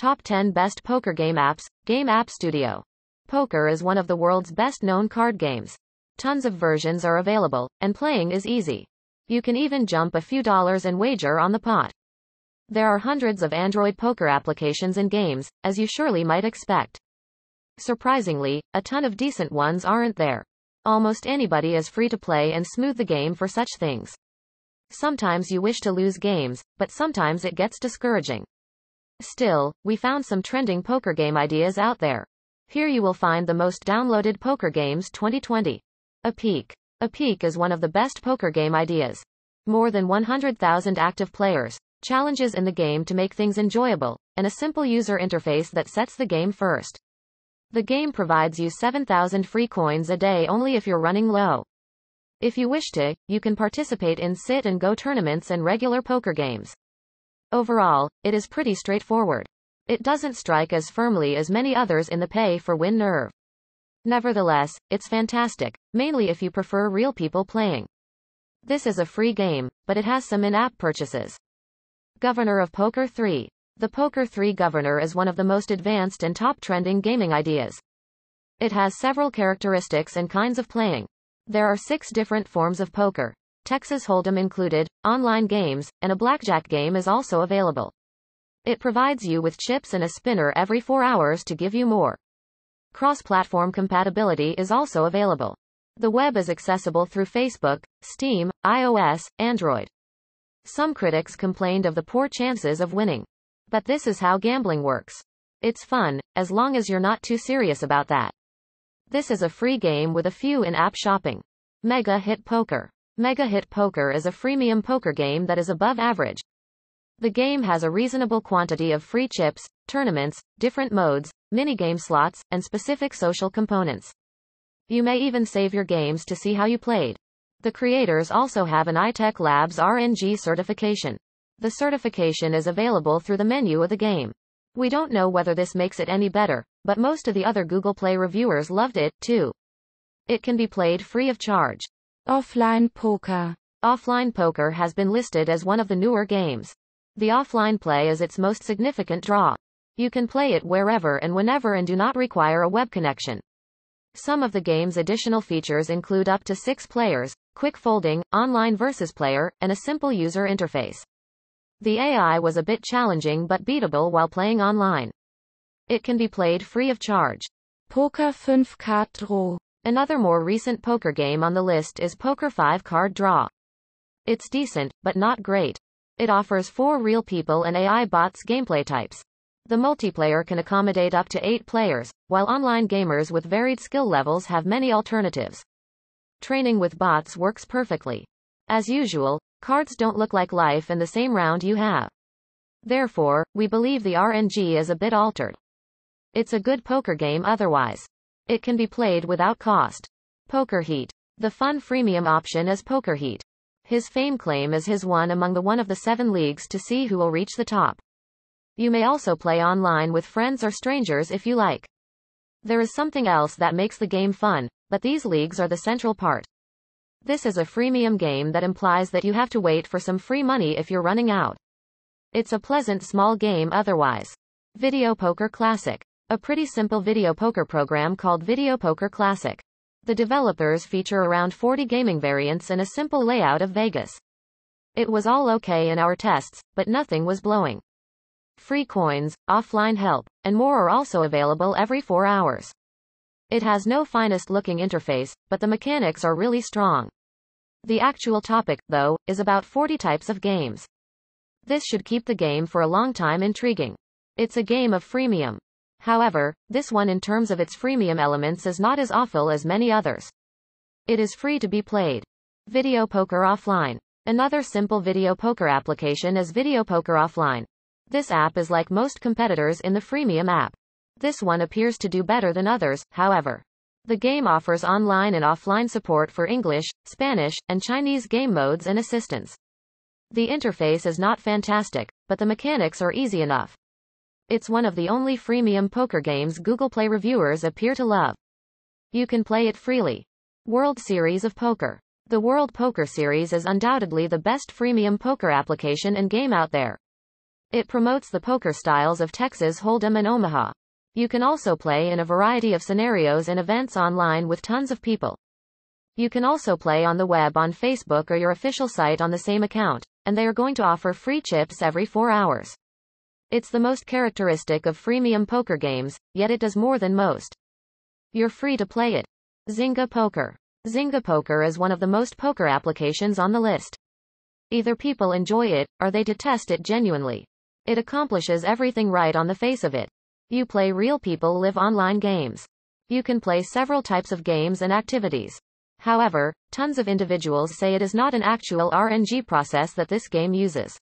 Top 10 Best Poker Game Apps, Game App Studio. Poker is one of the world's best known card games. Tons of versions are available, and playing is easy. You can even jump a few dollars and wager on the pot. There are hundreds of Android poker applications and games, as you surely might expect. Surprisingly, a ton of decent ones aren't there. Almost anybody is free to play and smooth the game for such things. Sometimes you wish to lose games, but sometimes it gets discouraging. Still, we found some trending poker game ideas out there. Here you will find the most downloaded poker games 2020. Apeek. A peak is one of the best poker game ideas. More than 100,000 active players, challenges in the game to make things enjoyable, and a simple user interface that sets the game first. The game provides you 7,000 free coins a day only if you're running low. If you wish to, you can participate in sit and go tournaments and regular poker games. Overall, it is pretty straightforward. It doesn't strike as firmly as many others in the pay for win nerve. Nevertheless, it's fantastic, mainly if you prefer real people playing. This is a free game, but it has some in-app purchases. Governor of Poker 3. The Poker 3 Governor is one of the most advanced and top trending gaming ideas. It has several characteristics and kinds of playing. There are six different forms of poker, Texas Hold'em included, online games, and a blackjack game is also available. It provides you with chips and a spinner every four hours to give you more. Cross-platform compatibility is also available. The web is accessible through Facebook, Steam, iOS, Android. Some critics complained of the poor chances of winning. But this is how gambling works. It's fun, as long as you're not too serious about that. This is a free game with a few in-app shopping. Mega Hit Poker. Mega Hit Poker is a freemium poker game that is above average. The game has a reasonable quantity of free chips, tournaments, different modes, minigame slots, and specific social components. You may even save your games to see how you played. The creators also have an iTech Labs RNG certification. The certification is available through the menu of the game. We don't know whether this makes it any better, but most of the other Google Play reviewers loved it, too. It can be played free of charge. Offline poker. Offline poker has been listed as one of the newer games. The offline play is its most significant draw. You can play it wherever and whenever and do not require a web connection. Some of the game's additional features include up to six players, quick folding, online versus player, and a simple user interface. The AI was a bit challenging but beatable while playing online. It can be played free of charge. Poker 5 Card Draw. Another more recent poker game on the list is Poker 5 Card Draw. It's decent, but not great. It offers four real people and AI bots gameplay types. The multiplayer can accommodate up to eight players, while online gamers with varied skill levels have many alternatives. Training with bots works perfectly. As usual, cards don't look like life in the same round you have. Therefore, we believe the RNG is a bit altered. It's a good poker game otherwise. It can be played without cost. Poker Heat. The fun freemium option is Poker Heat. His fame claim is his one among the one of the seven leagues to see who will reach the top. You may also play online with friends or strangers if you like. There is something else that makes the game fun, but these leagues are the central part. This is a freemium game that implies that you have to wait for some free money if you're running out. It's a pleasant small game otherwise. Video Poker Classic a pretty simple video poker program called Video Poker Classic. The developers feature around 40 gaming variants and a simple layout of Vegas. It was all okay in our tests, but nothing was blowing. Free coins, offline help, and more are also available every 4 hours. It has no finest looking interface, but the mechanics are really strong. The actual topic, though, is about 40 types of games. This should keep the game for a long time intriguing. It's a game of freemium. However, this one in terms of its freemium elements is not as awful as many others. It is free to be played. Video Poker Offline. Another simple video poker application is Video Poker Offline. This app is like most competitors in the freemium app. This one appears to do better than others, however. The game offers online and offline support for English, Spanish, and Chinese game modes and assistance. The interface is not fantastic, but the mechanics are easy enough. It's one of the only freemium poker games Google Play reviewers appear to love. You can play it freely. World Series of Poker. The World Poker Series is undoubtedly the best freemium poker application and game out there. It promotes the poker styles of Texas Hold'em and Omaha. You can also play in a variety of scenarios and events online with tons of people. You can also play on the web on Facebook or your official site on the same account, and they are going to offer free chips every four hours. It's the most characteristic of freemium poker games, yet it does more than most. You're free to play it. Zynga Poker. Zynga Poker is one of the most poker applications on the list. Either people enjoy it, or they detest it genuinely. It accomplishes everything right on the face of it. You play real people live online games. You can play several types of games and activities. However, tons of individuals say it is not an actual RNG process that this game uses.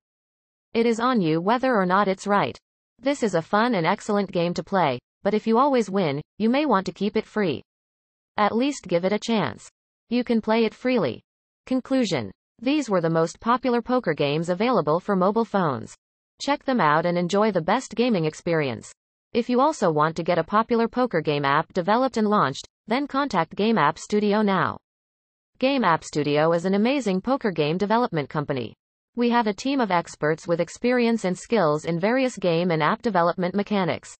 It is on you whether or not it's right. This is a fun and excellent game to play, but if you always win, you may want to keep it free. At least give it a chance. You can play it freely. Conclusion. These were the most popular poker games available for mobile phones. Check them out and enjoy the best gaming experience. If you also want to get a popular poker game app developed and launched, then contact Game App Studio now. Game App Studio is an amazing poker game development company. We have a team of experts with experience and skills in various game and app development mechanics.